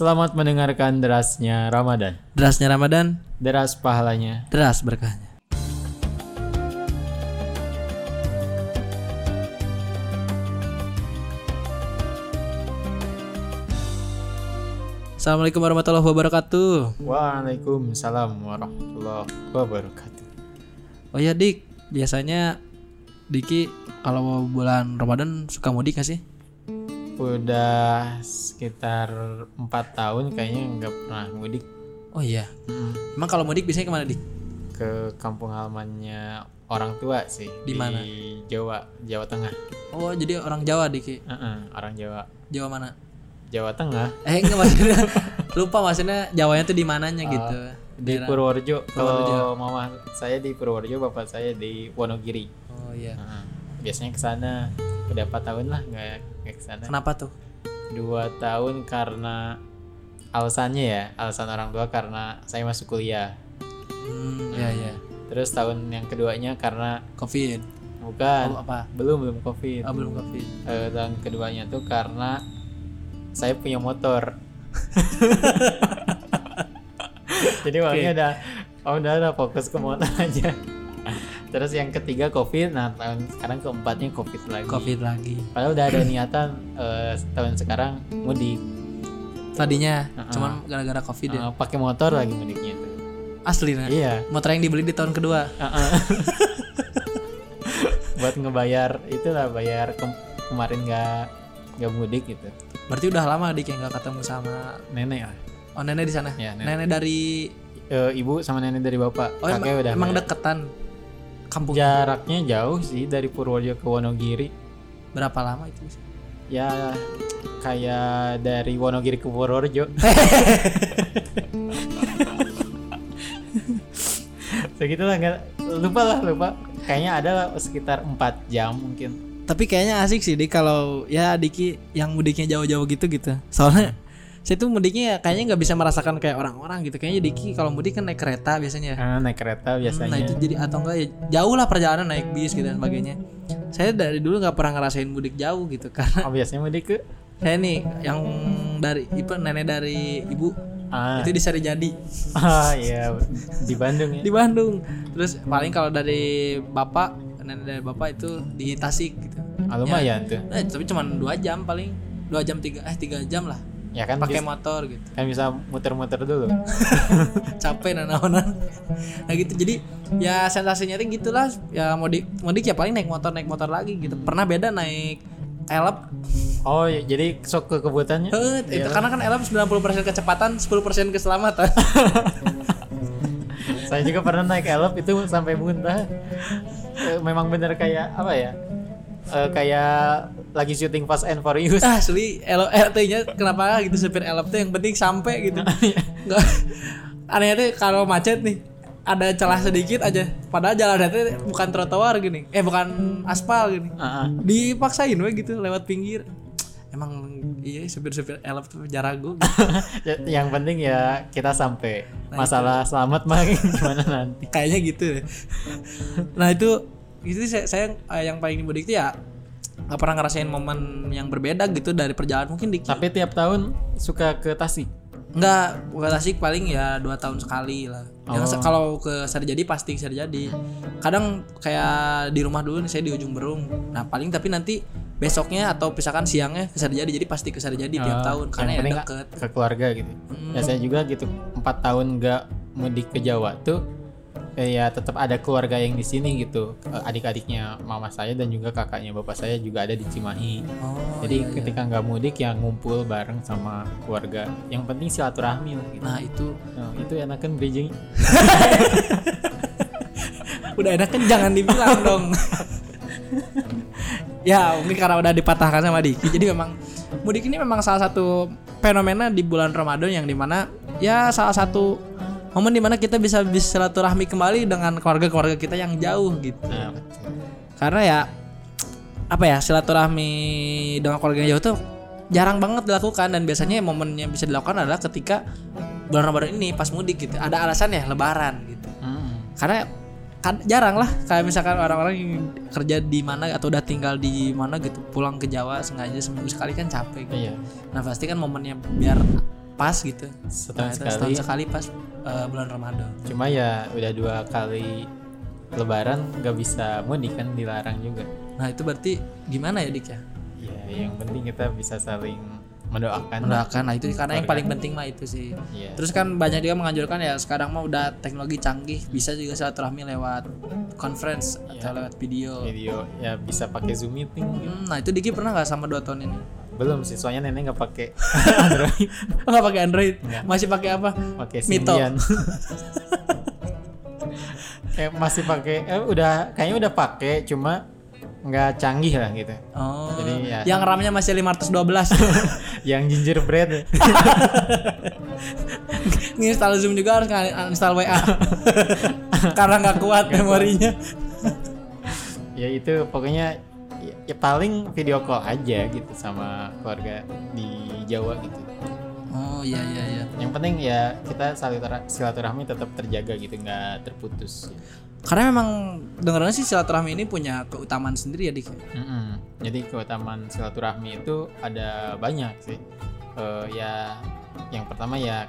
Selamat mendengarkan derasnya Ramadan. Derasnya Ramadan, Deras pahalanya. deras berkahnya. Assalamualaikum warahmatullahi wabarakatuh. Waalaikumsalam warahmatullahi wabarakatuh. Oh ya Dik, biasanya Diki kalau bulan Ramadan suka mudik gak sih? Udah sekitar empat tahun kayaknya nggak pernah mudik Oh iya. Mm, Emang kalau mudik biasanya ke mana Dik? ke kampung halamannya orang tua sih. Di mana? Di Jawa, Jawa Tengah. Oh jadi orang Jawa Diki. Heeh, orang Jawa. Jawa mana? Jawa Tengah Eh enggak maksudnya lupa maksudnya Jawanya tuh di mananya gitu. di Daerah- Purworejo. Kalau mama saya di Purworejo, bapak saya di Wonogiri. Oh iya. Heeh. biasanya ke sana. Udah 4 tahun lah nggak nggak ke sana. Kenapa tuh? dua tahun karena alasannya ya alasan orang tua karena saya masuk kuliah Hmm, ya ya. terus tahun yang keduanya karena Covid. bukan Oh, apa? belum belum covid Oh, belum Covid. Eh, tahun keduanya tuh karena saya punya motor jadi makanya udah oh udah udah fokus ke motor aja terus yang ketiga covid nah tahun sekarang keempatnya covid lagi Covid lagi. padahal udah ada niatan eh, tahun sekarang mudik Tadinya Uh-uh. cuman gara-gara Covid ya. Eh, pakai motor lagi mudiknya tuh Asli nah. iya Motor yang dibeli di tahun kedua. Heeh. buat ngebayar itulah bayar kem- kemarin nggak nggak mudik gitu Berarti udah lama dik yang nggak ketemu sama nenek lah Oh nenek di sana. Ya, nenek. nenek. dari Eh, ibu sama nenek dari bapak Oh emang, kakek udah emang nggak. deketan kampung jaraknya jauh sih dari Purworejo ke Wonogiri berapa lama itu? bisa? ya kayak dari Wonogiri ke Purworejo segitu lah nggak lupa lah lupa kayaknya ada lah sekitar 4 jam mungkin Tapi kayaknya asik sih dik kalau ya Diki yang mudiknya jauh-jauh gitu gitu. Soalnya saya tuh mudiknya kayaknya nggak bisa merasakan kayak orang-orang gitu. Kayaknya Diki kalau mudik kan naik kereta biasanya. Ah, naik kereta Hmm, biasanya Nah itu jadi atau enggak ya jauh lah perjalanan naik bis gitu dan sebagainya. Saya dari dulu nggak pernah ngerasain mudik jauh gitu karena oh, biasanya mudik ke saya nih yang dari ibu nenek dari ibu ah, itu di Sarijadi ah iya di Bandung ya di Bandung. Terus paling kalau dari bapak nenek dari bapak itu di Tasik gitu. ah, lumayan tuh Nah, tapi cuma dua jam paling dua jam tiga eh tiga jam lah ya kan pakai motor gitu. kan bisa muter-muter dulu. Capek nah naonan nah gitu. Jadi ya sensasinya tuh gitulah. Ya mudik mudik ya paling naik motor naik motor lagi gitu. Pernah beda naik elep? Oh ya, jadi sok ke kebutannya Eh, itu karena kan elep 90% kecepatan 10% keselamatan. Saya juga pernah naik elop itu sampai muntah. Eh, memang bener kayak apa ya Eh, kayak lagi syuting Fast and Furious. Asli elep nya kenapa gitu supir tuh yang penting sampai gitu. Nggak anehnya tuh kalau macet nih ada celah sedikit aja. Padahal jalan itu bukan trotoar gini eh bukan aspal gini. Ah, ah. dipaksain we gitu lewat pinggir. Emang iya supir-supir elep tuh jarago Ya, yang penting ya kita sampai masalah selamat mah gimana nanti? Kayaknya gitu deh. nah itu itu saya, saya yang paling mudik itu ya nggak pernah ngerasain momen yang berbeda gitu dari perjalanan mungkin dikit tapi tiap tahun suka ke Tasik Enggak, bukan Tasik paling ya dua tahun sekali lah. Yang se- kalau ke Sarjadi pasti ke Sarjadi. Kadang kayak di rumah dulu nih saya di ujung Berung. Nah paling tapi nanti besoknya atau misalkan siangnya ke Sarjadi jadi pasti ke Sarjadi tiap Oh, tahun karena yang ya deket. ke keluarga gitu ya saya juga gitu empat tahun nggak mudik ke Jawa tuh ya tetap ada keluarga yang di sini gitu. Eh, adik-adiknya mama saya dan juga kakaknya bapak saya juga ada di Cimahi. Oh, jadi ketika nggak mudik ya ngumpul bareng sama keluarga. Yang penting silaturahmi lah gitu. Nah itu. Nah, itu enakan bridging. Udah enak kan jangan dibilang dong. ya mungkin karena udah dipatahkan sama Diki. Jadi memang mudik ini memang salah satu fenomena di bulan Ramadan yang di mana ya salah satu momen di mana kita bisa bisa silaturahmi kembali dengan keluarga-keluarga kita yang jauh gitu betul. karena ya apa ya silaturahmi dengan keluarga yang jauh tuh jarang banget dilakukan dan biasanya momen yang bisa dilakukan adalah ketika bulan Ramadan ini pas mudik gitu ada alasan ya lebaran gitu Mm. karena kan jarang lah kayak misalkan orang-orang yang kerja di mana atau udah tinggal di mana gitu pulang ke Jawa sengaja seminggu sekali kan capek gitu. iya Nah pasti kan momennya biar pas gitu Setahun Nah, sekali. setahun sekali pas eh, bulan Ramadan Cuma ya udah dua kali lebaran nggak bisa mudik kan dilarang juga. nah itu berarti gimana ya dik ya Ya yang penting kita bisa saling mendoakan. mendoakan nah itu karena yang paling penting mah itu sih Iya. terus kan banyak juga menganjurkan ya sekarang mah udah teknologi canggih bisa juga silaturahmi lewat conference atau lewat video Video ya bisa pakai Zoom meeting. Hmm, nah itu Diki pernah nggak sama dua tahun ini Belum sih, soalnya nenek nggak pakai Android, Oh, nggak pakai Android? Masih pakai apa? Pakai Mito. Symbian. Kayak masih pakai, eh, udah kayaknya udah pakai, cuma nggak canggih lah gitu. oh Jadi ya- yang RAM-nya masih 512 Yang gingerbread. Nginstal Zoom juga harus install WA karena nggak kuat. memorinya. Ya itu pokoknya ya, ya paling video call aja gitu sama keluarga di Jawa gitu. oh iya iya iya Yang penting ya kita silatura- silaturahmi tetap terjaga gitu, nggak terputus. karena memang dengarnya sih silaturahmi ini punya keutamaan sendiri ya dik Mm-mm. Jadi keutamaan silaturahmi itu ada banyak sih. Eh, ya yang pertama ya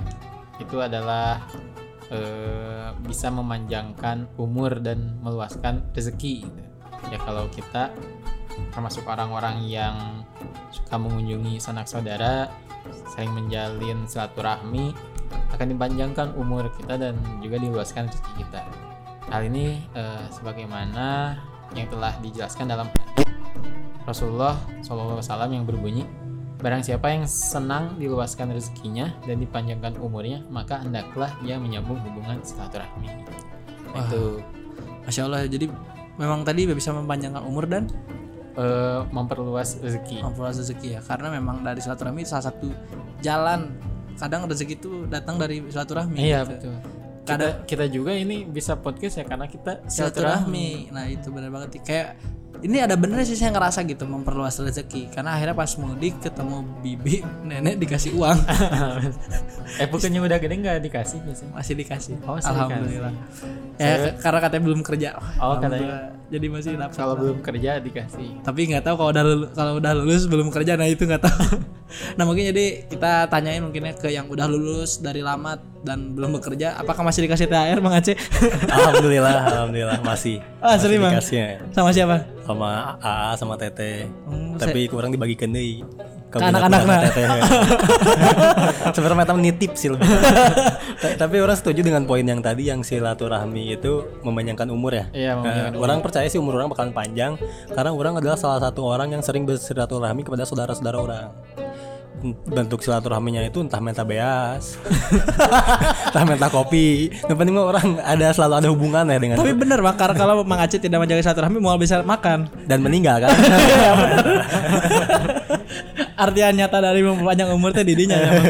itu adalah eh, bisa memanjangkan umur dan meluaskan rezeki. Gitu. Ya kalau kita termasuk orang-orang yang suka mengunjungi sanak saudara, saling menjalin silaturahmi, akan dipanjangkan umur kita dan juga diluaskan rezeki kita. Hal ini eh, sebagaimana yang telah dijelaskan dalam hadis Rasulullah SAW yang berbunyi Barang siapa yang senang diluaskan rezekinya dan dipanjangkan umurnya, maka hendaklah ia menyambung hubungan silaturahmi. Wah. Itu masya Allah jadi memang tadi bisa mempanjangkan umur dan eh, memperluas rezeki. memperluas rezeki ya karena memang dari silaturahmi salah satu jalan kadang rezeki itu datang dari silaturahmi Iya gitu. betul. Kita, kita juga ini bisa podcast ya karena kita silaturahmi. silaturahmi nah itu benar banget kayak ini ada bener sih saya ngerasa gitu memperluas rezeki karena akhirnya pas mudik ketemu bibi nenek dikasih uang eh bukannya udah gede nggak dikasih biasanya? masih dikasih Oh, masih alhamdulillah ya k- karena katanya belum kerja Oh, Alhamdulillah. Jadi masih dapat Kalau belum kerja dikasih. tapi nggak tahu kalau udah lulus, kalau udah lulus belum kerja nah itu nggak tahu nah mungkin jadi kita tanyain mungkinnya ke yang udah lulus dari lamat dan belum bekerja apakah masih dikasih THR Bang Aceh Alhamdulillah, alhamdulillah masih. Ah, Masih Bang? ya. sama siapa sama AA sama Tete. Hmm, Tapi kurang dibagikan deh. Ke anak-anak, nah. Sebenarnya meta nitip sih lebih. Tapi orang setuju dengan poin yang tadi yang silaturahmi itu memanjangkan umur ya. Iya, memanjangkan Eh, orang percaya sih umur orang bakalan panjang karena orang adalah salah satu orang yang sering bersilaturahmi kepada saudara-saudara orang. Bentuk silaturahminya itu entah minta beas entah minta kopi. Yang penting mah orang ada selalu ada hubungan ya dengan tapi bener bang karena kalau Mang Aceh tidak menjaga silaturahmi mau bisa makan. Dan meninggal kan? Artian nyata dari memperpanjang umur teh didinya ya Bang.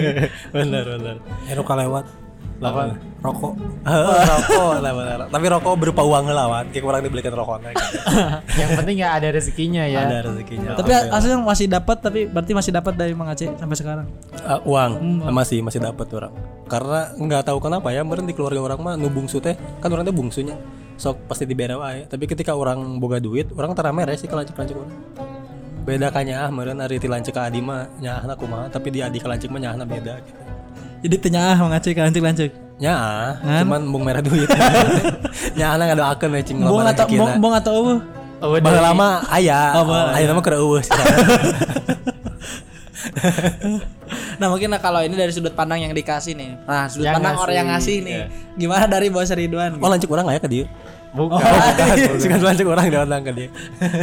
benar benar Ero kalewat Lawan. rokok. Rokok. Lah benar. Tapi rokok berupa uang lawan kayak kurang dibelikan rokoknya gitu. yang penting ya ada rezekinya ya. Ada rezekinya tapi aslinya masih dapat tapi berarti masih dapat dari Mang Aceh sampai sekarang? Uh, uang. Masih masih dapat orang. Karena nggak tahu kenapa ya meren di keluarga orang mah nu bungsu teh. Kan orang teh bungsunya. Sok pasti dibere wae. Tapi ketika orang boga duit orang tara mere sih kalancik lancik orang beda kanya ah meren ari ti lancik ka adi mah nyaahna kumaha. Tapi di adi ka lancik mah nyaahna beda gitu. Jadi tanya Mang Aceh lancik lancik nyaah cuman bung merah duit. Nyaahna ngadoakeun we cing bong loba atau bong, bong atau eueuh? Oh, Baheula lama aya. Oh, aya nama keur eueuh. Nah mungkin nah, kalau ini dari sudut pandang yang dikasih nih. Nah sudut Yang pandang ngasih, orang yang ngasih nih. Iya. Gimana dari bos Ridwan? Oh lancik orang aya ka dieu bukan. Suka lancik orang datang ke dia.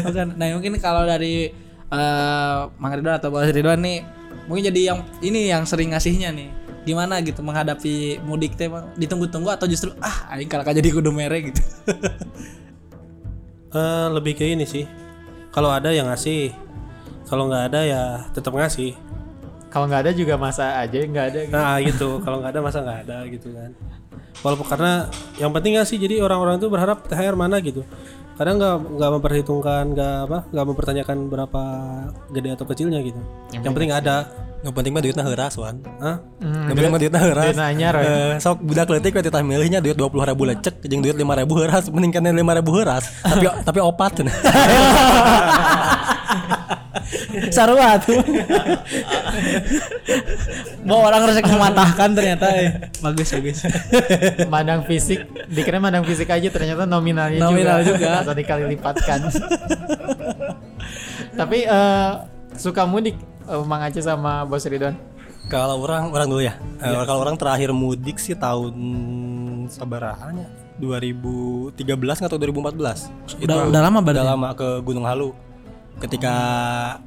Bukan. Nah mungkin kalau dari eh Mang Ridwan atau bos Ridwan nih Mungkin jadi yang ini yang sering ngasihnya nih Gimana gitu menghadapi mudik teh Bang? Ditunggu-tunggu atau justru ah aing kalau jadi kudu mere gitu? Eh, lebih ke ini sih. Kalau ada yang ngasih. Kalau nggak ada ya tetap ngasih. Kalau nggak ada juga masa aja nggak ada gitu. nah gitu. Kalau nggak ada masa nggak ada gitu kan walaupun karena yang penting ngasih jadi orang-orang itu berharap THR mana gitu kadang nggak nggak memperhitungkan nggak apa nggak mempertanyakan berapa gede atau kecilnya gitu yang, penting ada Nu penting mah duitna heuras wan. Hah? Hmm, Nu penting mah duitna heuras. duit anyar, we. Eh, sok budak leutik we titah milihnya duit 20 ribu lecek jeung duit 5 ribu heuras mending kan 5 ribu heuras tapi tapi opat. Sarua tuh. Bawa orang resek mematahkan ternyata eh. Bagus bagus. Mandang fisik, dikira mandang fisik aja ternyata nominalnya Nominal juga. Atau dikali lipatkan. Tapi eh, suka mudik eh, Mang Aceh sama Bos Ridwan. Kalau orang orang dulu ya. Eh, Kalau orang terakhir mudik sih tahun sabarahanya 2013 atau 2014. Udah- udah lama berarti? Udah lama ke Gunung Halu. Ketika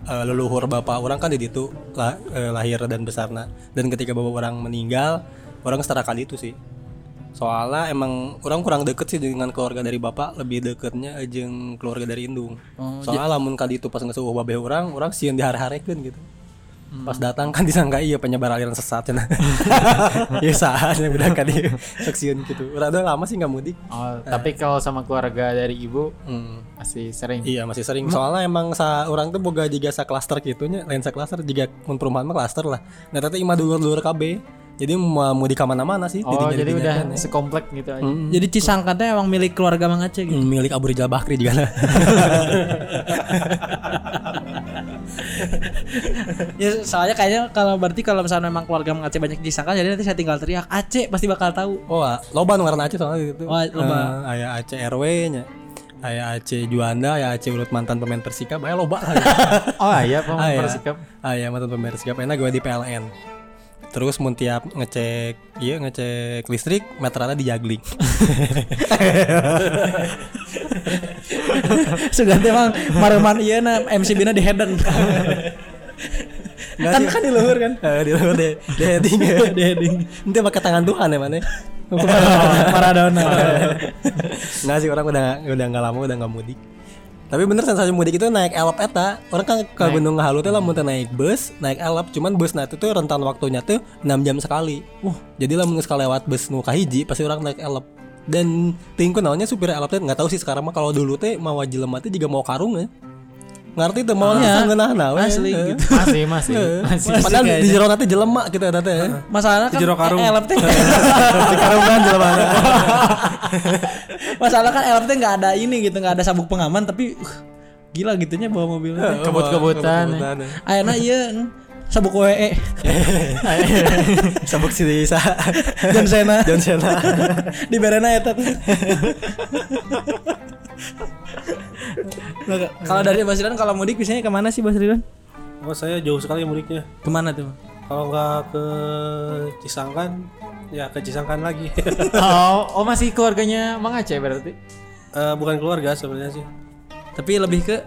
eh, leluhur bapak orang kan di situ lah- eh, lahir dan besarna. Dan ketika bapak orang meninggal, orang setara kali itu sih. Soalnya emang orang kurang deket sih dengan keluarga dari bapak, lebih deketnya jeung keluarga dari indung. Soalnya lamun kali itu pas ngasuh babeh orang, orang sieun dihare-harekeun gitu. Pas datang kan disangka iya penyebar aliran sesat cenah. Iya saatnya udah kan dia seksiun gitu. Udah lama sih nggak mudik. Oh, tapi kalau sama keluarga dari ibu Hmm. masih sering. Iya masih sering. Soalnya emang sa orang tuh boga juga sa klaster gitunya, lain sa klaster juga mun perumahan mah klaster lah. Nah tapi imah dulur-dulur KB. Jadi mau mudik ke mana-mana sih. Oh, jadi udah didinyakan, ya. sekomplek gitu aja. Jadi Cisangkatnya emang milik keluarga Mang Aceh gitu. Hmm, milik Abu Rizal Bakri juga lah. Ya soalnya kayaknya kalau berarti kalau misalnya memang keluarga Mang Aceh banyak di Cisangkat jadi nanti saya tinggal teriak Aceh pasti bakal tahu. Oh, ah, loba ngaranna Aceh soalnya gitu. Oh, loba. Eh, aya Aceh RW nya. Aya Aceh Juanda, aya Aceh urut mantan pemain Persikap, aya loba lah. Oh iya, pemain Ah, ya. Persikap. Ah ya mantan pemain Persikap enak gue di PLN. Terus mun tiap ngecek iya ngecek listrik meterannya di juggling. Sugante emang mareman ieu na MCB-na di headen. kan kan di luhur kan. Eh, di luar deh, di heading, di heading. Nanti pakai tangan Tuhan ya mana? Maradona. Nggak sih orang udah udah nggak lama udah nggak mudik. Tapi bener sensasi mudik itu naik elop eta. Orang kan ke Gunung Halu teh lamun teh naik bus, naik elop. Cuman bus nah itu tuh rentan waktunya tuh 6 jam sekali. Wah, jadi lamun geus lewat bus nu kahiji pasti orang naik elop. Dan tingku naonnya supir elop teh nggak tahu sih sekarang mah kalau dulu teh mau jelema teh juga mau karung ya. Ngerti tuh mau Iya. langsung ngeunahna we. Asli Eh. gitu. Masih, masih. masih. Padahal di jero nanti jelema gitu eta teh. Masalahnya kan Jero karung. eh, elep teh Di karungan jelema. Masalah kan elep teh nggak ada ini gitu, nggak ada sabuk pengaman tapi uh, gila gitunya bawa mobilnya. Kebut-kebutan. Ayeuna ieu hmm, sabuk WE Sabuk si Sa John Cena John Cena. di berena eta tuh. Nah, kalau dari Bas Ridwan kalau mudik biasanya ke mana sih Bas Ridwan? Oh saya jauh sekali mudiknya. Ke mana tuh? Kalau nggak ke Cisangkan, ya ke Cisangkan lagi. Oh, oh masih keluarganya Mang Aceh berarti? Eh, bukan keluarga sebenarnya sih. Tapi lebih ke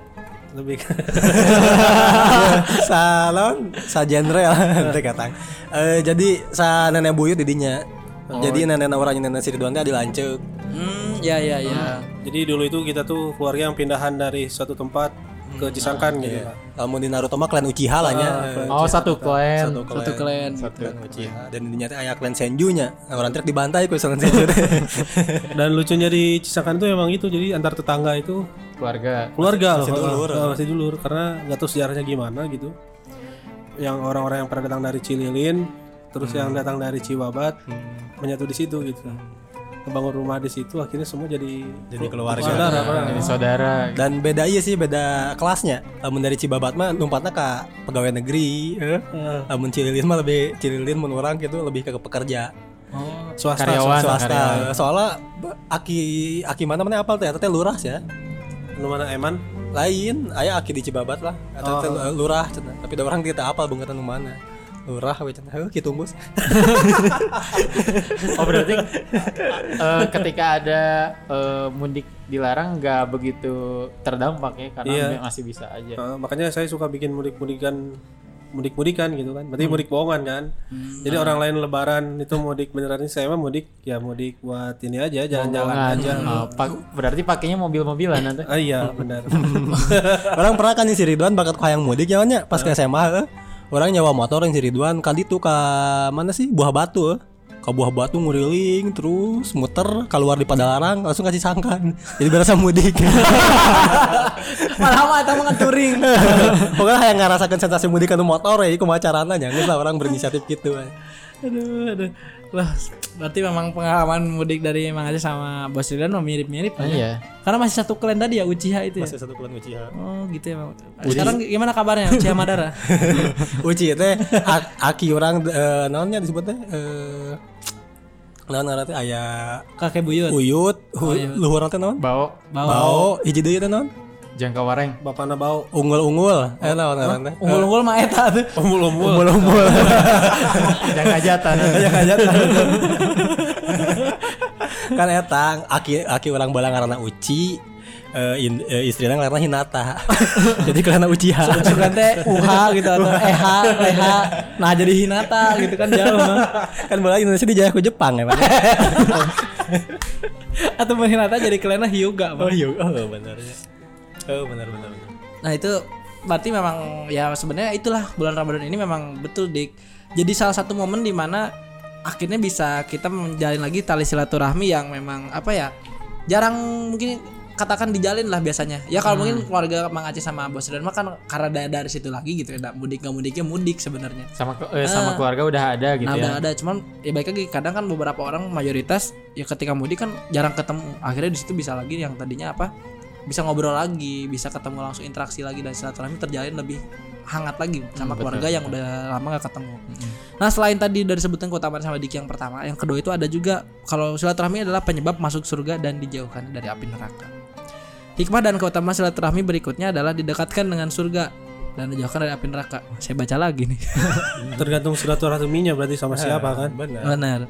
Lebih ke salon sa genre teh katang. Eh jadi sa nenek buyut didinya. Jadi nenek orangnya nenek si Ridwan teh adi lanceuk. hmm ya ya ya. Jadi dulu itu kita tuh keluarga yang pindahan dari suatu tempat ke Cisangkan gitu lah. Lamun di Naruto mah klan Uchiha lah nya. Oh, satu klan. Satu Satu klan. Klan Uchiha dan didinya teh aya klan Senju nya. Nah, Orang trek dibantai ku klan Senju. Dan lucunya di Cisangkan tuh emang itu jadi antar tetangga itu Keluarga. keluarga Masih loh dulur. Ah, masih dulur karena nggak tahu sejarahnya gimana gitu yang orang-orang yang pernah datang dari Cililin terus yang datang dari Cibabat menyatu di situ gitu membangun rumah di situ akhirnya semua jadi Jadi keluarga. saudara Pak. Jadi saudara. Dan beda iya sih beda kelasnya. Lamun dari Cibabat mah numpatnya ke pegawai negeri, eh. Lamun Cililin mah lebih Cililin mun orang gitu lebih ke pekerja. swasta Karyawan. swasta. karyawan. Soalnya aki aki mana mana apal teh eta teh lurah ya. Lu mana Eman Lain, aya aki di Cibabat lah. Eta teh lurah cenah. Tapi da orang kita apal bungkatan nu mana. Lurah we cenah. Heuh kitu bos. Oh berarti eh, ketika ada eh, mudik dilarang nggak begitu terdampak ya karena Iya. masih bisa aja. Ah, makanya saya suka bikin mudik-mudikan mudik-mudikan gitu kan. Berarti mudik bohongan kan. Jadi orang lain lebaran itu mudik. Beneran ini saya mah mudik ya mudik buat ini aja jalan-jalan aja. Oh, pak- berarti pakainya mobil-mobilan nanti. ah iya benar. Orang pernah kan si Ridwan bakat hayang mudik ya nya pas ke SMA heuh. Orang nyawa motor yang si Ridwan kali itu ke mana sih? Buah Batu heuh. Ke Buah Batu nguriling terus muter keluar di Padalarang langsung kasih sangkan jadi berasa mudik Malah mah eta mah kan touring. pokoknya yang ngerasakan sensasi mudik anu motor ya kumaha carana nya lah orang berinisiatif gitu aduh aduh wah berarti memang pengalaman mudik dari Mang Aceh sama Bos Ridwan mirip-mirip Oh, ya. iya. karena masih satu klan tadi ya Uchiha itu ya Masih satu bulan Uchiha. oh gitu ya Bang. sekarang gimana kabarnya Uchiha Madara Uci teh a- aki orang eh, naonnya disebutnya eh naon ngaran teh aya kakek buyut uyut, hu- luhur teh naon? Bau Bau. Bau, hiji deui teh naon? jangka wareng. Bapakna bau Unggul-unggul. Eh ngaran teh? unggul-unggul mah eta tuh umbul-umbul. Unggul-unggul. Jangka jatan. Ya kajat. kan etang aki aki orang balang ngaranna Uci in, eh, istrinya ngaranna Hinata. Jadi karena Uchiha. suka teh UH gitu atau EH EH nah jadi Hinata gitu kan jauh kan bola Indonesia dijajah ku Jepang ya, atau Hinata jadi kelena Hyuga Oh iya, oh benar. Oh benar benar benar. Nah itu berarti memang ya sebenarnya itulah bulan Ramadan ini memang betul dik. Jadi salah satu momen di mana akhirnya bisa kita menjalin lagi tali silaturahmi yang memang apa ya jarang mungkin katakan dijalin lah biasanya. Ya kalau mungkin keluarga Mang Aceh sama Bos dan mah kan karena dari, dari situ lagi gitu ya. mudik nggak mudiknya mudik sebenarnya. Sama eh, sama keluarga udah ada gitu Nah ya. udah ada cuman ya baik lagi kadang kan beberapa orang mayoritas ya ketika mudik kan jarang ketemu akhirnya di situ bisa lagi yang tadinya apa bisa ngobrol lagi bisa ketemu langsung interaksi lagi dan silaturahmi terjalin lebih hangat lagi sama keluarga yang udah lama gak ketemu. Nah selain tadi dari sebutan keutamaan sama Diki yang pertama, yang kedua itu ada juga kalau silaturahmi adalah penyebab masuk surga dan dijauhkan dari api neraka. Hikmah dan keutamaan silaturahmi berikutnya adalah didekatkan dengan surga dan dijauhkan dari api neraka. Saya baca lagi nih. Tergantung silaturahminya berarti sama siapa kan? Benar. Benar.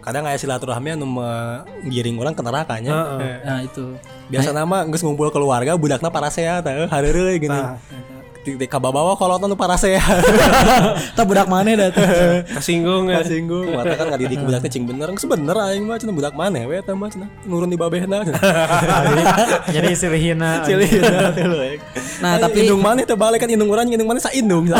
Kadang aya silaturahmi anu menggiring orang ke nerakanya. Nah itu. Biasa nama geus ngumpul keluarga budakna parasea teh hareureuy gini. Tah. Di di kababawa kolotna nu parasea. Tak budak mana dah tuh. Kasinggung ya. Kasinggung, mata kan ngadidik budakna cing bener. Geus bener aing mah cenah budak maneh we eta mah cenah. Nurun di babehna. Jadi silihina. Cilih. Nah, tapi indung maneh teh balik kan indung urang indung maneh saindung.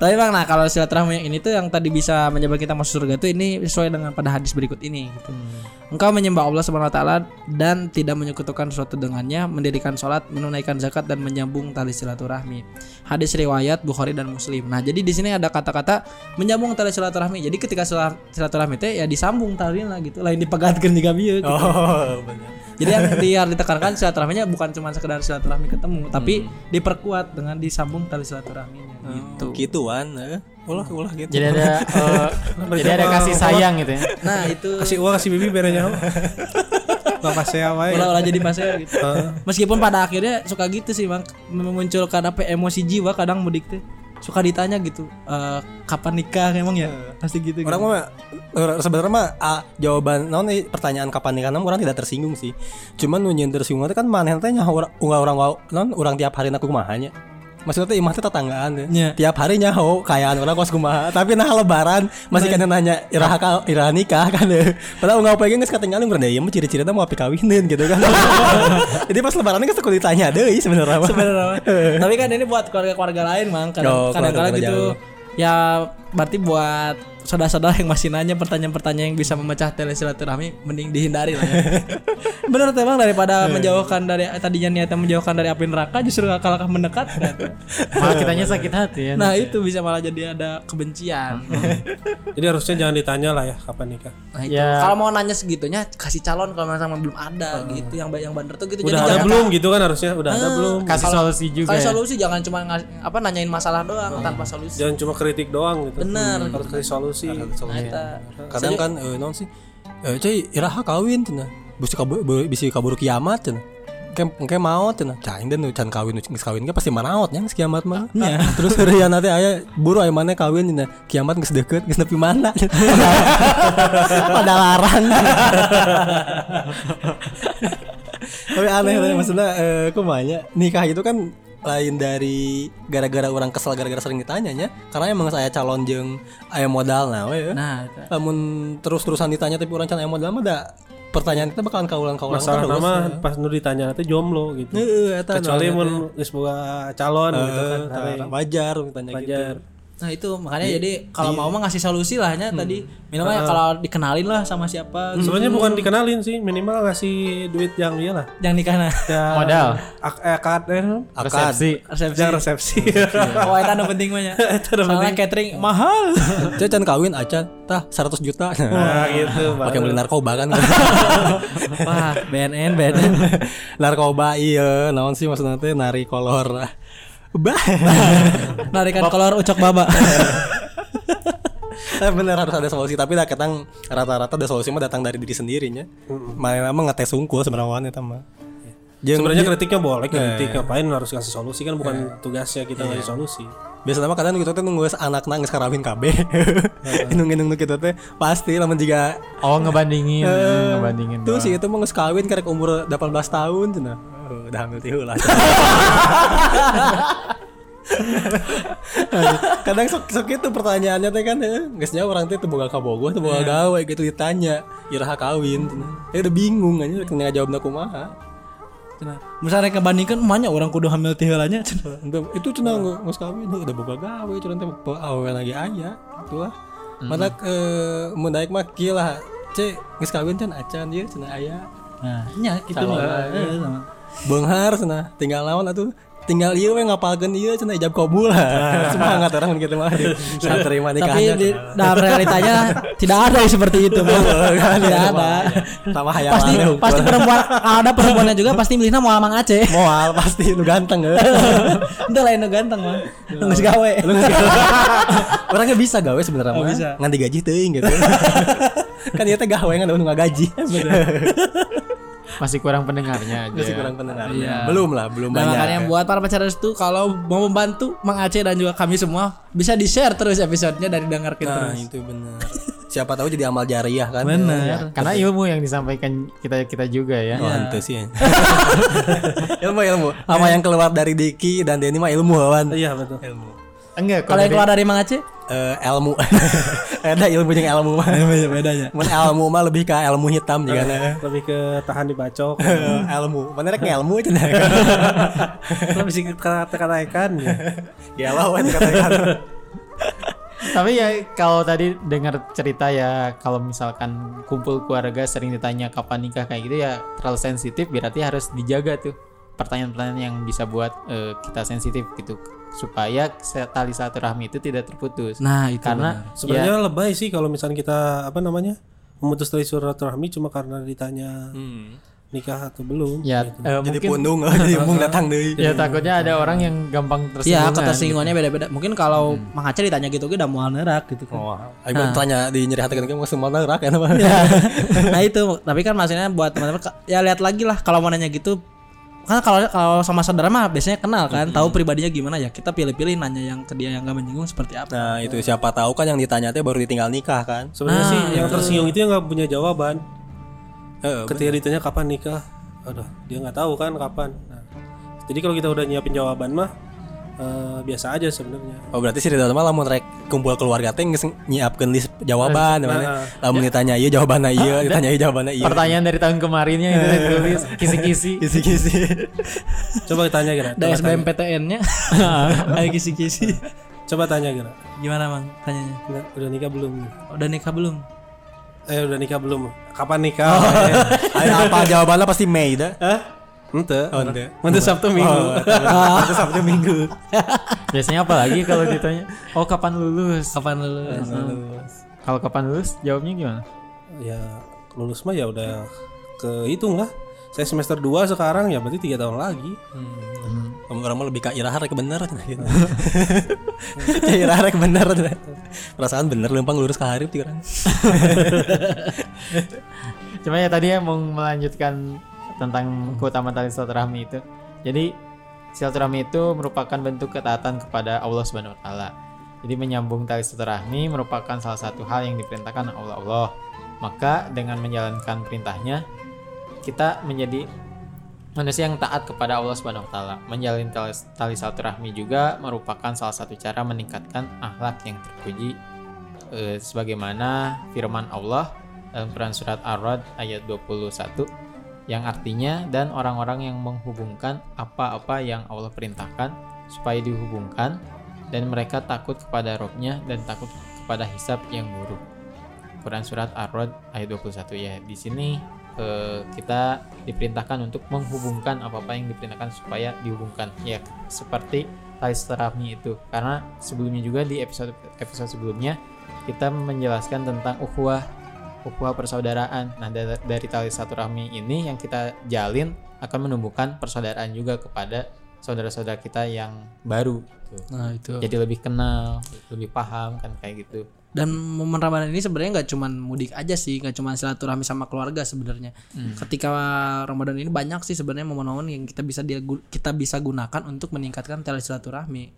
tapi bang, nah kalau silaturahmi yang ini tuh yang tadi bisa menyebabkan kita masuk surga tuh ini sesuai dengan pada hadis berikut ini. Gitu. Engkau menyembah Allah Subhanahu Wa Taala dan tidak menyekutukan sesuatu dengannya, mendirikan sholat, menunaikan zakat dan menyambung tali silaturahmi. Hadis riwayat Bukhari dan Muslim. Nah jadi di sini ada kata-kata menyambung tali silaturahmi. Jadi ketika silat- silaturahmi teh ya disambung talinya gitu, lain dipegatkeun juga bieu. Gitu. Oh. Jadi yang dia ditekankan silaturahminya bukan cuma sekedar silaturahmi ketemu, tapi diperkuat dengan disambung tali silaturahminya gitu. Gituan, eh. Ulah ulah gitu. Jadi ada eh, jadi ada kasih sayang gitu ya. Nah, itu Kasih uang kasih bibi berenya. Bapak saya wae. olah-olah jadi pasir gitu. Meskipun pada akhirnya suka gitu sih, Bang, memunculkan apa emosi jiwa kadang mudik teh. Suka ditanya gitu, eh, kapan nikah emang ya? Pasti gitu. Orang mah orang- sebenarnya mah ah, jawaban nih pertanyaan kapan nikah nama orang tidak tersinggung sih. Cuman nu nyeun tersinggung teh kan maneh teh nyaho orang orang orang naon orang tiap hari nak kumahanya. Maksudnya imah teh tetanggaan teh. Nya. Tiap hari nyaho kayaan orang kos kumaha, tapi nah lebaran masih kena nanya iraha ka iraha nikah kan. Padahal enggak pengen geus katinggalin berarti ieu mah ciri-cirina mau api kawinin gitu kan. Jadi pas lebaran geus kudu ditanya deui sebenarnya. sebenarnya. Tapi kan ini buat keluarga-keluarga lain, Mang. Kadang Oh, kadang-kadang gitu. jauh. Ya berarti buat saudara-saudara yang masih nanya pertanyaan-pertanyaan yang bisa memecah tali silaturahmi mending dihindari lah ya. Bang daripada menjauhkan dari tadinya niatnya menjauhkan dari api neraka justru kalah mendekat kan. Malah kitanya sakit hati ya. Nah, itu bisa malah jadi ada kebencian. Jadi harusnya jangan ditanya lah ya kapan nikah. Nah, itu. Ya. Kalau mau nanya segitunya kasih calon kalau misalnya belum ada gitu yang yang bener tuh gitu. Udah ada jangan- belum gitu kan harusnya? Udah ada belum? kasih solusi juga. Kasih ya. solusi jangan cuma ngas- apa nanyain masalah doang tanpa solusi. Jangan cuma kritik doang gitu. Bener. Harus kasih solusi. Eta. kadang kan eh, non sih eh cuy iraha kawin cenah bisa kabur bisa kabur kiamat cenah Kayak kayak maut cenah cai dan can kawin geus kawin ge pasti manaot nya kiamat mah. Terus heureun nanti aya buru aya mana kawin cenah kiamat geus deukeut geus nepi mana. Pada larang. Tapi aneh maksudnya eh kumanya nikah itu kan lain dari gara-gara orang kesel gara-gara sering ditanyanya karena emang saya calon jeng aya modal nah we Nah, namun terus-terusan ditanya tapi orang can aya modal mah da pertanyaan kita bakalan kaulang-kaulang Masalah terus. nama pas nu ditanya itu jomblo gitu. Heeh, eta Kecuali mun geus boga calon gitu kan. wajar ditanya wajar. gitu. Nah itu makanya jadi kalau mau mah ngasih solusi lah ya tadi minimal ya kalau dikenalin lah sama siapa gitu. Sebenarnya bukan dikenalin sih, minimal ngasih duit yang iyalah. yang nikah nah Ya, Modal. Ak eh, akad eh, Resepsi. resepsi. Jangan resepsi. Oh itu anu penting mah ya. Soalnya catering mahal. Cek can kawin acan tah 100 juta. Nah, gitu. Pakai beli narkoba kan. Wah BNN BNN. narkoba iya, naon sih maksudnya teh nari kolor. Bah. Narikan kolor ucok baba. Eh, bener harus ada solusi tapi lah ketang rata-rata ada solusi mah datang dari diri sendirinya. Mana mah ngetes unggul sebenarnya eta mah. Jeung- Sebenarnya kritiknya boleh kritik ngapain harus kasih solusi kan bukan tugasnya kita ngasih solusi. biasanya mah kadang gitu teh nunggu anak nangis karawin KB. Nunggu nunggu kita teh pasti lamun jika Oh ngebandingin, ngebandingin. tuh sih itu mah geus kawin karek umur 18 tahun cenah. Oh, udah hamil tihu lah. kadang sok sok itu pertanyaannya teh kan eh, nya orang teh boga kabogoh teu boga gawe gitu ditanya iraha kawin. Ya udah bingung aja kena jawabna kumaha. Cenah. Misalnya kebandingkan emaknya orang kudu hamil tiheulanya Entah, itu cenah geus kawin udah boga gawe cenah teh awewe lagi aya itulah. Mana eh mun daek mah lah. Cek geus kawin can acan ieu cenah aya. Nah, nya gitu mah. Eh. Benghar cenah tinggal lawan atuh tinggal ieu we ngapalkeun ieu cenah ijab kabul. Semangat orang gitu mah. Saat terima Tapi nikahnya di, dalam realitanya tidak ada yang seperti itu mah. tidak ada. sama hayalan Pasti pasti perempuan ada perempuannya juga pasti milihnya mau Mang Aceh. moal pasti lu ganteng ya Itu lain nu ganteng mah. Nu geus gawe. orangnya bisa gawe sebenarnya mah. bisa. ngan digaji teuing gitu. Kan ieu teh gawe nu gaji Masih kurang pendengarnya aja. masih kurang pendengar Iya. belum lah belum Nah, banyak makanya buat para pacar itu kalau mau membantu Mang Aceh dan juga kami semua bisa di share terus episodenya dari dengarkan nah terus. itu benar siapa tahu jadi amal jariah kan Benar. Karena ilmu yang disampaikan kita kita juga ya. Oh, ente sih. ilmu ilmu. Apa yang keluar dari Diki dan Denny mah ilmu kawan. Iya betul. Ilmu. Enggak, Kalau yang keluar dari Mang Aceh? Eh, ilmu. Ada ilmu yang ilmu mah. bedanya. Mun ilmu mah lebih ke ilmu hitam juga nah. Lebih ke tahan dibacok. ilmu. Mana rek ilmu aja nah. Lebih sih kata-kata ikan ya. Galau kan katakan. Tapi ya kalau tadi dengar cerita ya kalau misalkan kumpul keluarga sering ditanya kapan nikah kayak gitu ya terlalu sensitif berarti harus dijaga tuh pertanyaan-pertanyaan yang bisa buat eh, kita sensitif gitu supaya tali silaturahmi itu tidak terputus. Nah, itu Karena Sebenarnya lebay sih kalau misalnya kita apa namanya memutus tali silaturahmi cuma karena ditanya nikah atau belum. ya gitu. eh, Jadi mungkin pundung jadi embung datang deui. ya takutnya ada orang yang gampang Iya, tersinggung. ketersinggungannya beda-beda. Mungkin kalau Mang Aceh ditanya gitu udah mau nerak gitu kan. Oh, ayo nah. tanya di nyeri hati kan mau semua nerak ya nah itu, tapi kan maksudnya buat teman-teman ya lihat lagi lah kalau mau nanya gitu kan kalau kalau sama saudara mah biasanya kenal kan, tahu pribadinya gimana ya. Kita pilih-pilih nanya yang ke dia yang gak menyinggung seperti apa. Nah, itu siapa tahu kan yang ditanya teh baru ditinggal nikah kan. Sebenarnya Nah, sih yang tersinggung itu yang nggak punya jawaban. Heeh. Ketika ditanya kapan nikah, aduh dia nggak tahu kan kapan. Nah, jadi kalau kita udah nyiapin jawaban mah eh, biasa aja sebenarnya. Oh berarti sih dalam lamun rek kumpul keluarga teh geus nyiapkeun list jawaban mana. Lamun ditanya ieu jawabanna ieu, ditanya ieu jawabanna ieu. Pertanyaan dari tahun kemarinnya itu ditulis kisi-kisi. Kisi-kisi. Coba tanya kira. Ada SBMPTN-nya. Ayo kisi-kisi. Coba tanya kira. Gimana, Mang? Tanyanya. Udah, udah nikah belum? Udah nikah belum? Eh udah nikah belum? Kapan nikah? Ayo apa jawabannya pasti Mei dah. Hah? Ente. Oh, ente. Ente Sabtu Minggu. Itu Sabtu Minggu. Biasanya apa lagi kalau ditanya? Oh kapan lulus? Kapan lulus? Kalau kapan lulus jawabnya gimana? ya lulus mah ya udah kehitung lah. Saya semester 2 sekarang ya berarti tiga tahun lagi. Kamu orang mah lebih ke iraha rek bener gitu. Ya iraha rek bener. Perasaan bener lempang lurus ke harip tiga orang. Cuma ya tadi ya mau melanjutkan tentang keutamaan tali silaturahmi itu. Jadi silaturahmi itu merupakan bentuk ketaatan kepada Allah Subhanahu wa taala. Jadi menyambung tali silaturahmi merupakan salah satu hal yang diperintahkan oleh Allah. Maka dengan menjalankan perintahnya kita menjadi manusia yang taat kepada Allah Subhanahu wa taala. Menjalin tali, tali silaturahmi juga merupakan salah satu cara meningkatkan akhlak yang terpuji eh, sebagaimana firman Allah dalam Quran surat Ar-Rad ayat 21 yang artinya dan orang-orang yang menghubungkan apa-apa yang Allah perintahkan supaya dihubungkan dan mereka takut kepada robnya dan takut kepada hisab yang buruk. Quran surat Ar-Rod ayat 21 ya. Di sini eh, kita diperintahkan untuk menghubungkan apa-apa yang diperintahkan supaya dihubungkan ya seperti tali silaturahmi itu karena sebelumnya juga di episode episode sebelumnya kita menjelaskan tentang ukhuwah ukhuwah persaudaraan. Nah, dari, tali silaturahmi ini yang kita jalin akan menumbuhkan persaudaraan juga kepada saudara-saudara kita yang baru gitu. Nah, itu. Jadi lebih kenal, lebih paham kan kayak gitu. Dan momen Ramadan ini sebenarnya nggak cuman mudik aja sih, nggak cuman silaturahmi sama keluarga sebenarnya. Ketika Ramadan ini banyak sih sebenarnya momen-momen yang kita bisa dia kita bisa gunakan untuk meningkatkan tali silaturahmi.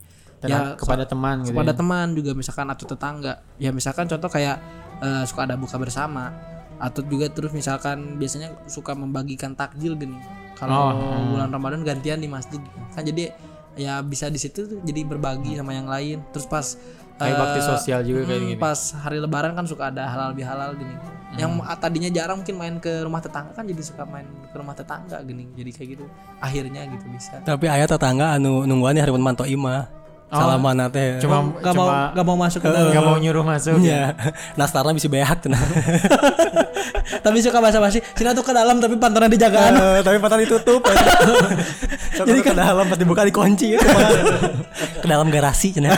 Dan kepada teman gitu. kepada ya. teman juga misalkan atau tetangga. Ya misalkan contoh kayak eh, suka ada buka bersama atau juga terus misalkan biasanya suka membagikan takjil gini. Kalau bulan Ramadan gantian di masjid kan jadi ya bisa di situ tuh jadi berbagi sama yang lain. Terus pas Kayak bakti eh, sosial juga kayak Hmm, gini. Pas hari lebaran kan suka ada halal bihalal gini. Yang Hmm. tadinya jarang mungkin main ke rumah tetangga kan jadi suka main ke rumah tetangga gini. Jadi kayak gitu. Akhirnya gitu bisa. Tapi ayah tetangga anu nungguan hari manto ima. Salaman teh. Cuma Gak mau cuma gak mau masuk ke dalam. nggak mau nyuruh masuk. Ya, nastarna bisa beak tenang. tapi suka basa-basi. Sini tuh ke dalam tapi pantaran dijagaan. Eh, tapi patah ditutup. Jadi ke dalam pas dibuka dikunci ya. ke dalam garasi cenah.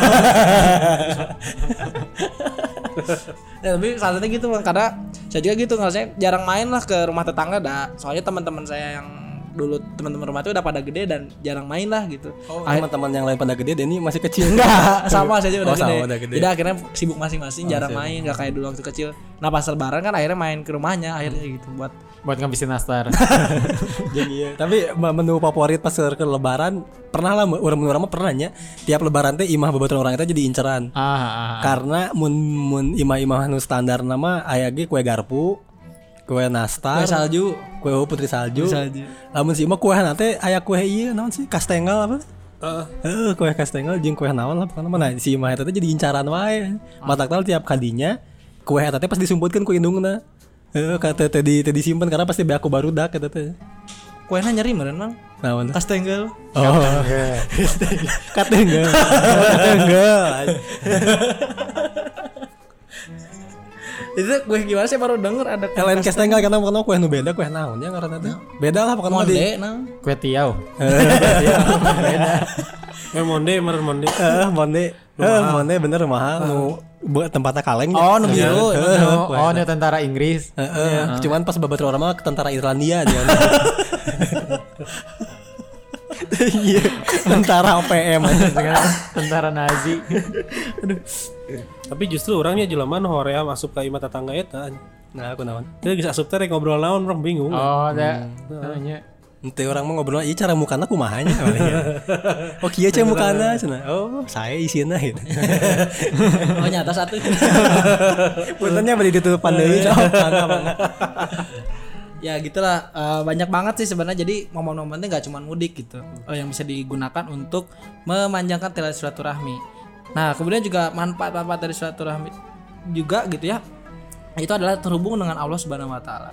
Ya, tapi salahnya gitu karena saya juga gitu nggak saya jarang main lah ke rumah tetangga dah. Soalnya teman-teman saya yang dulu teman-teman rumah itu udah pada gede dan jarang main lah gitu. Oh, teman-teman yang lain pada gede Denny masih kecil. Enggak, sama saja udah Oh, sama, gede. udah gede. Jadi akhirnya sibuk masing-masing, jarang main, nggak kayak dulu waktu kecil. Nah pas lebaran kan akhirnya main ke rumahnya akhirnya gitu buat Buat ngabisin nastar. Jadi iya. Tapi menu favorit pas ke lebaran pernah lah orang menu orang pernah nya. Tiap lebaran teh imah beberapa orang itu jadi inceran. ah, ah, ah. Karena mun mun imah-imah nu standar nama aya ge kue garpu, kue nastar, kue salju. kue putri salju. salju. Lamun si imah kue teh aya kue ieu naon sih? Kastengel apa? Heeh. Heeh, kue kastengel jeung kue naon lah pokona mah nah, si imah eta jadi incaran wae. Matak tal tiap kadinya kue eta teh pas disumputkeun ku indungna. Heeh, kata teh di teh disimpen karena pasti beaku barudak eta teh. Kuenya nyeri meren mang. Naon? Kastenggel. Oh. Katenggel. Katenggel. Itu kue gimana sih baru denger ada kue Lain kastengel karena bukan kue nu beda kue naon ya ngaranna teh. Beda lah pokoknya monde nang. Kue tiaw. Eh monde meren monde. Eh, monde. Eh, monde bener mahal nu buat tempatnya kaleng. Oh, nu biru. Oh, ini tentara Inggris. Heeh, cuman pas babat orang mah ke tentara Irlandia dia. Iya, tentara OPM. Dengan tentara Nazi. Tapi justru orangnya jelema nu horea masuk ke imah tetangga eta. Nah, aku naon? Dia geus asup teh ngobrol naon orang bingung. Oh, ada. Namanya. Ente orang mau ngobrol, iya cara mukana kumahanya Oh kieu cenah mukana cenah. Oh, saya isina gitu. Oh nyata satu. Puntennya beri ditutupan deui. Oh, mangga mangga. Ya gitulah. Eh, banyak banget sih sebenarnya. Jadi momen-momennya nggak cuma mudik gitu. Eh, yang bisa digunakan untuk memanjangkan tali silaturahmi. Nah kemudian juga manfaat-manfaat dari silaturahmi juga gitu ya itu adalah terhubung dengan Allah Subhanahu Wa Taala.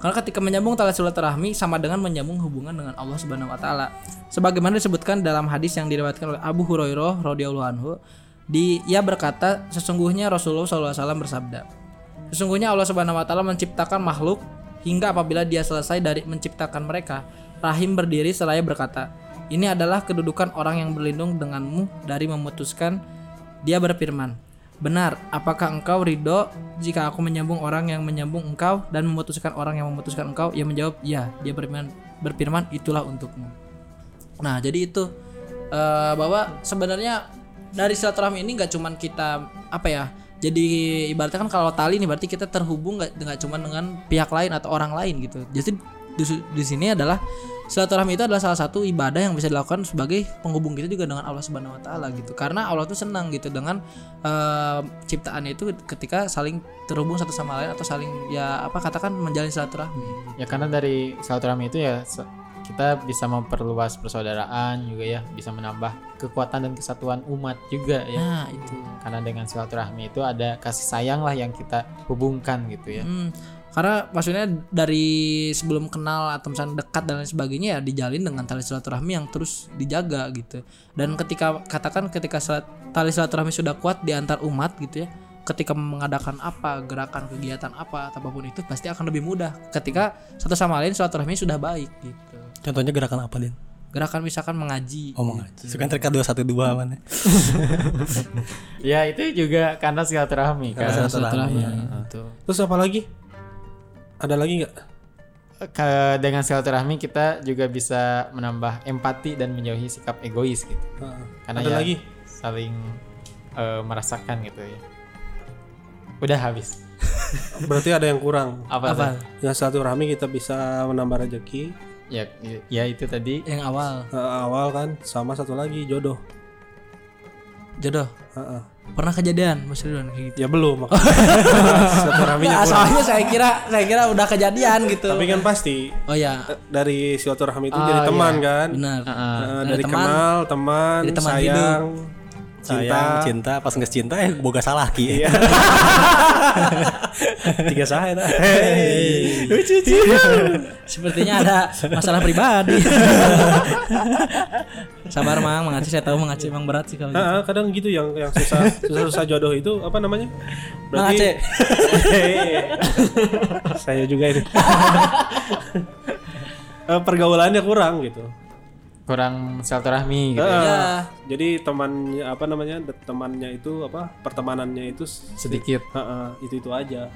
Karena ketika menyambung tali silaturahmi sama dengan menyambung hubungan dengan Allah Subhanahu Wa Taala. Sebagaimana disebutkan dalam hadis yang diriwayatkan oleh Abu Hurairah radhiyallahu anhu di ia berkata sesungguhnya Rasulullah SAW bersabda Sesungguhnya Allah Subhanahu wa taala menciptakan makhluk hingga apabila dia selesai dari menciptakan mereka, rahim berdiri seraya berkata, "Ini adalah kedudukan orang yang berlindung denganmu dari memutuskan." Dia berfirman, "Benar, apakah engkau ridho jika aku menyambung orang yang menyambung engkau dan memutuskan orang yang memutuskan engkau?" Ia menjawab, "Ya." Dia berfirman, berfirman, "Itulah untukmu." Nah, jadi itu eh, bahwa sebenarnya dari silaturahmi ini nggak cuman kita apa ya? Jadi ibaratnya kan kalau tali nih berarti kita terhubung nggak nggak cuman dengan pihak lain atau orang lain gitu. Jadi di, di sini adalah silaturahmi itu adalah salah satu ibadah yang bisa dilakukan sebagai penghubung kita juga dengan Allah Subhanahu wa taala gitu. Karena Allah tuh senang gitu dengan eh, ciptaannya itu ketika saling terhubung satu sama lain atau saling ya apa katakan menjalin silaturahmi. Ya karena dari silaturahmi itu ya kita bisa memperluas persaudaraan juga ya, bisa menambah kekuatan dan kesatuan umat juga ya. Nah, itu. Karena dengan silaturahmi itu ada kasih sayang lah yang kita hubungkan gitu ya. Hmm, karena maksudnya dari sebelum kenal atau misalnya dekat dan lain sebagainya ya dijalin dengan tali silaturahmi yang terus dijaga gitu dan ketika katakan ketika silat- tali silaturahmi sudah kuat di antar umat gitu ya ketika mengadakan apa gerakan kegiatan apa apa pun itu pasti akan lebih mudah ketika satu sama lain silaturahmi sudah baik gitu Contohnya gerakan apa, Din? gerakan misalkan mengaji Ngomong aja. Suka terkat 212 mana? Ya itu juga karena silaturahmi kan. silaturahmi itu Terus apa lagi? Ada lagi nggak? Ke- dengan silaturahmi kita juga bisa menambah empati dan menjauhi sikap egois gitu. Heeh. Karena Ada ya lagi? saling eh, merasakan gitu ya. Udah habis. Berarti ada yang kurang. Apa? apa satu rami kita bisa menambah rezeki. Ya, ya itu tadi. yang awal Eh, awal kan sama satu lagi jodoh. jodoh Heeh. pernah kejadian Mas Ridwan kayak gitu Ya belum. makanya. kurang. soalnya saya kira saya kira udah kejadian gitu Tapi kan pasti oh ya dari silaturahmi itu Oh, jadi teman iya. kan. benar Heeh. Eh, Dari dari teman, kenal, teman, dari teman sayang, Sayang, cinta, pas nggak cinta eh boga salah ki. tiga saya dah. sepertinya ada masalah pribadi sabar mang mengaji saya tahu mengaji emang berat sih kalau gitu. Heeh, kadang gitu yang yang susah susah susah jodoh itu apa namanya? Mang Aceh. saya juga ini. Eh, pergaulannya kurang gitu. Kurang silaturahmi gitu. Heeh. ya. Ya. Jadi temannya apa namanya? Temannya itu apa? Pertemanannya itu Sedikit. Heeh, itu itu aja.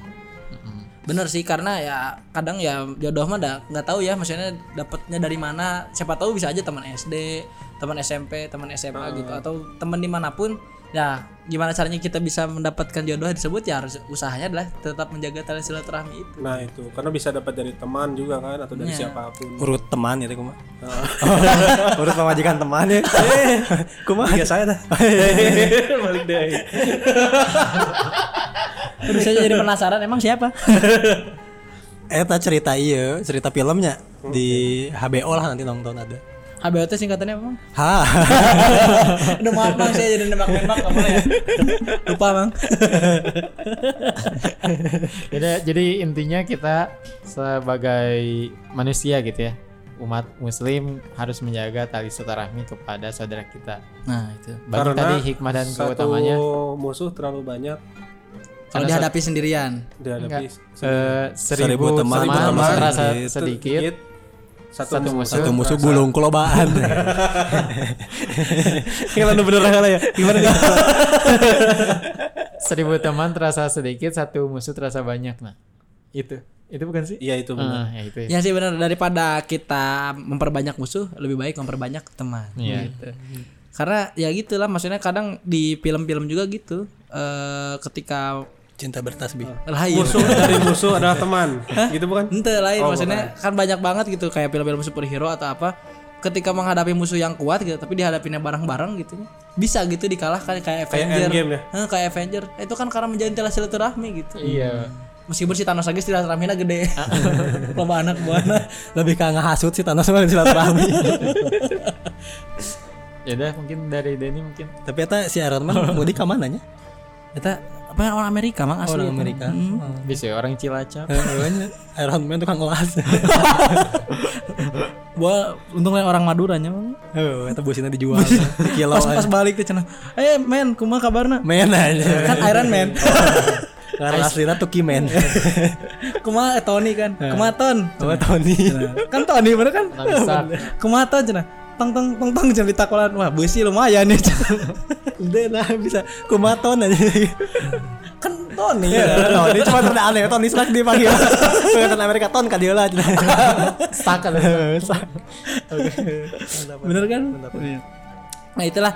bener sih karena ya kadang ya jodoh mah nggak tahu ya maksudnya dapatnya dari mana siapa tahu bisa aja teman SD teman SMP teman SMA gitu atau teman di mana pun ya gimana caranya kita bisa mendapatkan jodoh disebut ya harus usahanya adalah tetap menjaga tali silaturahmi itu Nah itu karena bisa dapat dari teman juga kan atau dari siapa pun. Urut teman ya kuma. Urut pemajikan teman ya. kuma. Tiga saya dah. Balik deh. terus saya jadi penasaran emang siapa Eta cerita iya, cerita filmnya di HBO lah nanti nonton ada. HBOT singkatannya apa? Bang? Ha. Udah maaf bang, saya jadi nembak-nembak nggak boleh ya. Lupa bang. Jadi, jadi intinya kita sebagai manusia gitu ya, umat muslim harus menjaga tali silaturahmi kepada saudara kita. Nah itu. Bagi Karena tadi hikmah dan Satu keutamanya musuh terlalu banyak Kalau dihadapi sendirian. dihadapi eh, seribu, Seribu teman, teman, seribu teman, terasa gitu. sedikit. Satu, Satu musuh. Satu musuh gulung kelobaan. Kalau bener lah ya. Gimana nih? Seribu teman terasa sedikit, satu musuh terasa banyak. Nah, itu, itu bukan sih? Iya itu benar. Ah, ya itu. Ya. Ya sih benar daripada kita memperbanyak musuh lebih baik memperbanyak teman. Iya. Gitu. Karena ya gitulah maksudnya kadang di film-film juga gitu. eh ketika Cinta bertasbih. lah iya. Musuh dari musuh adalah teman. Gitu bukan? Ente lain Oh, maksudnya kan banyak banget gitu kayak film-film superhero atau apa ketika menghadapi musuh yang kuat gitu tapi dihadapinnya bareng-bareng gitu bisa gitu dikalahkan kayak Avenger Endgame ya? Kayak Avenger itu kan karena menjalin tali silaturahmi gitu Iya. meskipun si Thanos lagi silaturahminya gede loba anak buana Lebih kayak ngehasut sih Thanos sama silaturahmi. Ya udah mungkin dari Denny mungkin. Tapi eta si Iron Man mudik ke mananya? kita apa orang Amerika mang asli Orang. Amerika. Hmm. Bisa ya, orang Cilacap. Heeh, Iron Man tukang kelas. Gua untungnya orang Maduranya mang. Oh, eta busina dijual. Kilo. Pas pas balik tuh cenah. Eh men, kumaha kabarna? Men aja. Kan Iron Man. Karena aslinya tuh Kimen. kumaha eh, Tony kan. Kumaha Ton? Sama Tony. kan Tony bener kan? Kumaha Ton cenah. Tong tong tong tong cenah ditakolan. Wah, beusi lumayan nih. Udah lah bisa kumaton aja. kan Tony. Tony cuma rada aneh Tony Stark dipanggil. Pengen Amerika ton ka dia lah. Stuck kan. bener kan? Iya. Nah itulah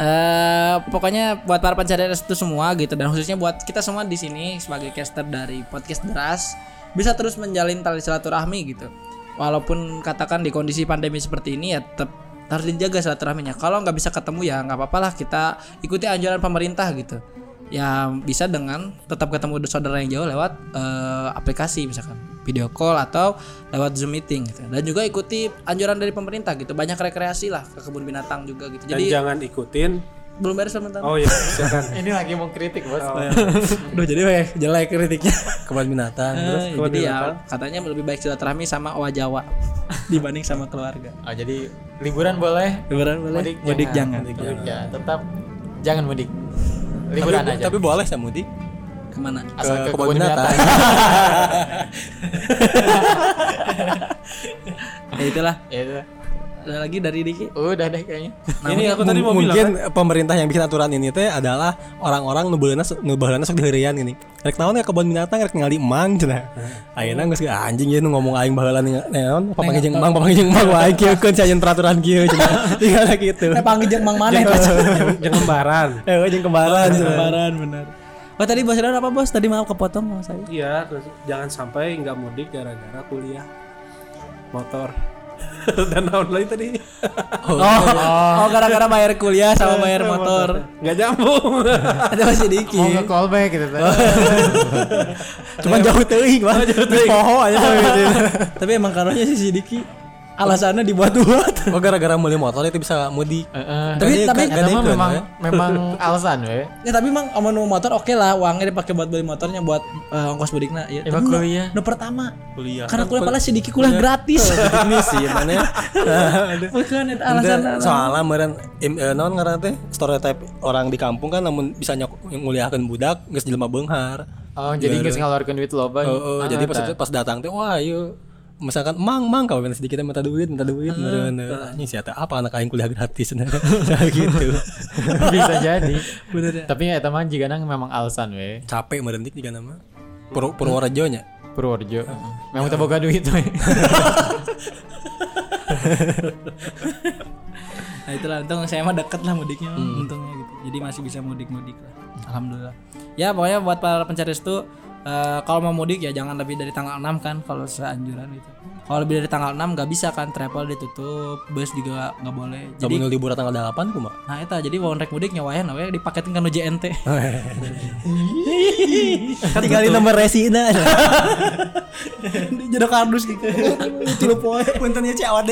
eh pokoknya buat para pencari itu semua gitu dan khususnya buat kita semua di sini sebagai caster dari podcast deras bisa terus menjalin tali silaturahmi gitu. Walaupun katakan di kondisi pandemi seperti ini ya tetap harus dijaga silaturahminya. Kalau nggak bisa ketemu ya nggak apa-apa lah kita ikuti anjuran pemerintah gitu. Ya bisa dengan tetap ketemu saudara yang jauh lewat eh, aplikasi misalkan video call atau lewat zoom meeting gitu. Dan juga ikuti anjuran dari pemerintah gitu. Banyak rekreasi lah ke kebun binatang juga gitu. Dan Jadi jangan ikutin belum beres sebentar. Oh iya, silakan. Ini lagi mau kritik bos. Udah jadi weh jelek kritiknya. Kebun binatang terus Eh, jadi ya katanya lebih baik silaturahmi sama owa Jawa dibanding sama keluarga. Oh jadi liburan boleh, Liburan boleh, mudik, mudik jangan. Mudik ya, tetap jangan mudik. Liburan tapi, aja. tapi boleh saya mudik Ke mana? Asal ke, kebun kebun binatang. binatang. Ya itulah. ya itu. Ada lagi dari Diki. Udah deh kayaknya. Ini aku tadi mau bilang mungkin kan. pemerintah yang bikin aturan ini teh adalah orang-orang nubuleuna nubuleuna sok diheurean ini. Rek naon ya kebun binatang rek ningali emang cenah. Ayeuna geus geus anjing nu ngomong aing baheula nih naon papanggih jeung emang papanggih jeung emang wae kieu keun sajen peraturan kieu cenah. Tinggal gitu. Eh panggil jeung Mang Maneh. Jangan lembaran. Eh jeung kembaran cenah. Lebaran benar. Oh tadi bos apa bos? Tadi maaf kepotong sama saya. Iya, jangan sampai nggak mudik gara-gara kuliah motor. Dan naon lagi tadi? Oh, oh gara-gara bayar kuliah sama bayar motor. Nggak nyambung. Ada masih Diki. Mau nge callback gitu. Cuman jauh teuing mah. Jauh teuing. Poho aja gitu. Tapi emang karonya sih si Diki alasannya dibuat-buat. Oh gara-gara beli motor itu bisa mudik. Heeh. Tapi- tapi- Eta mah Gadekeun, memang we. memang alasan we. Ya tapi emang amun nu motor oke lah uangnya dipakai buat beli motornya buat eh, ongkos mudikna ya. Emang Tapi nu- kuliah. Nu pertama. Kuliah. Karena kuliah pala si Diki kuliah gratis. Ini sih mana? Bukan itu alasan. Soalnya meren im, eh, naon ngaran teh stereotype orang di kampung kan namun bisa nyok nguliahkeun budak geus jelema beunghar. Oh, jadi geus ngeluarkeun duit loba. Oh, oh, jadi pas pas datang teh wah ieu misalkan mang mang kalau sedikit minta duit minta duit meureun ini siapa apa anak aing kuliah gratis nah gitu bisa jadi. Bener ya. Tapi eta mah jigana memang alasan we. capek merendik juga nama Pur Purworejo nya Purworejo. Memang teu boga duit we. Nah itulah untung saya mah deket lah mudiknya untungnya gitu. Jadi masih bisa mudik-mudik lah. Alhamdulillah. Ya pokoknya buat para pencari restu eh, kalau mau mudik ya jangan lebih dari tanggal 6 kan kalau seanjuran itu. Kalau lebih dari tanggal 6 nggak bisa kan travel ditutup, bus juga nggak boleh. jadi Jadi liburan tanggal 8 kumaha nah itu jadi mau rek mudik nyawayan we dipaketin kan JNT. tinggal nomor resina Di jodoh kardus gitu. Tilu poe. puntennya COD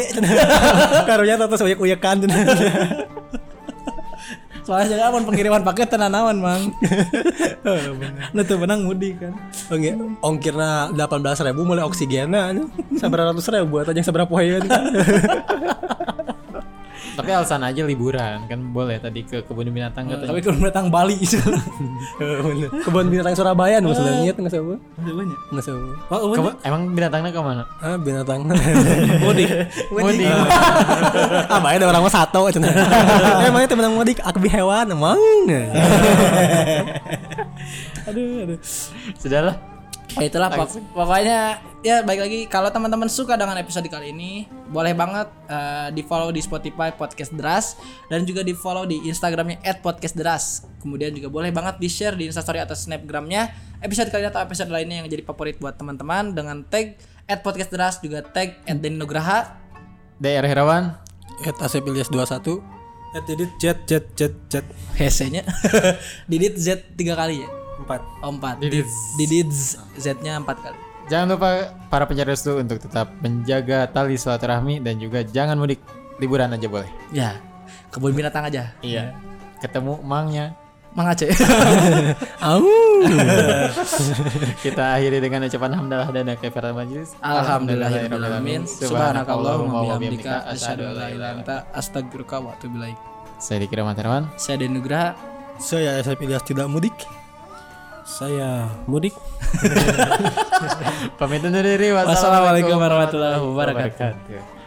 karunya terus uyek-uyekan Soalnya jangan pengiriman paket tenan naon, Mang. Nah tuh menang mudik kan. Oke, ongkirna 18 ribu mulai oksigena Sabar ratus ribu atau yang seberapa poin Tapi alasan aja liburan kan boleh tadi ke kebun binatang katanya. Tapi kalau datang Bali itu. Kebun binatang Surabaya nu maksudnya nyet nggak sebu banyak. nggak sebu Oh, emang binatangnya ke mana? ah binatang Mudik. Mudik. ah ada orang mah satu cenah emang itu menang mudik aku bi hewan emang aduh, aduh. Sudahlah. Ya itulah pok- pokoknya ya baik lagi. Kalau teman-teman suka dengan episode kali ini boleh banget eh, di follow di Spotify podcast Deras dan juga di follow di Instagramnya @podcastderas. Kemudian juga boleh banget di share di Instastory atau Snapgramnya episode kali ini atau episode lainnya yang jadi favorit buat teman-teman dengan tag @podcastderas juga tag @deninugraha Daerah Herawan. et Asep Ilyas 21 Eh, jadi jet jet jet jet hese-nya didit Z tiga kali ya empat. oh, empat Didit. didit Z-nya empat kali Jangan lupa para pencari restu untuk tetap menjaga tali silaturahmi dan juga jangan mudik. Liburan aja boleh. ya kebun binatang aja Iya. Ketemu emangnya. Mang Aceh au Kita akhiri dengan ucapan hamdalah dan kafaratul majlis. Alhamdulillahirrahmanirrahim Subhanakallahumma wa bihamdika Asyhadu an la ilaha illa anta Astaghfiruka wa atubu ilaik Saya Dikira Materawan. Saya Den Nugraha saya Asep Ilyas tidak mudik Saya mudik. Pamit undur diri. Wassalamualaikum warahmatullahi wabarakatuh wabarakatuh.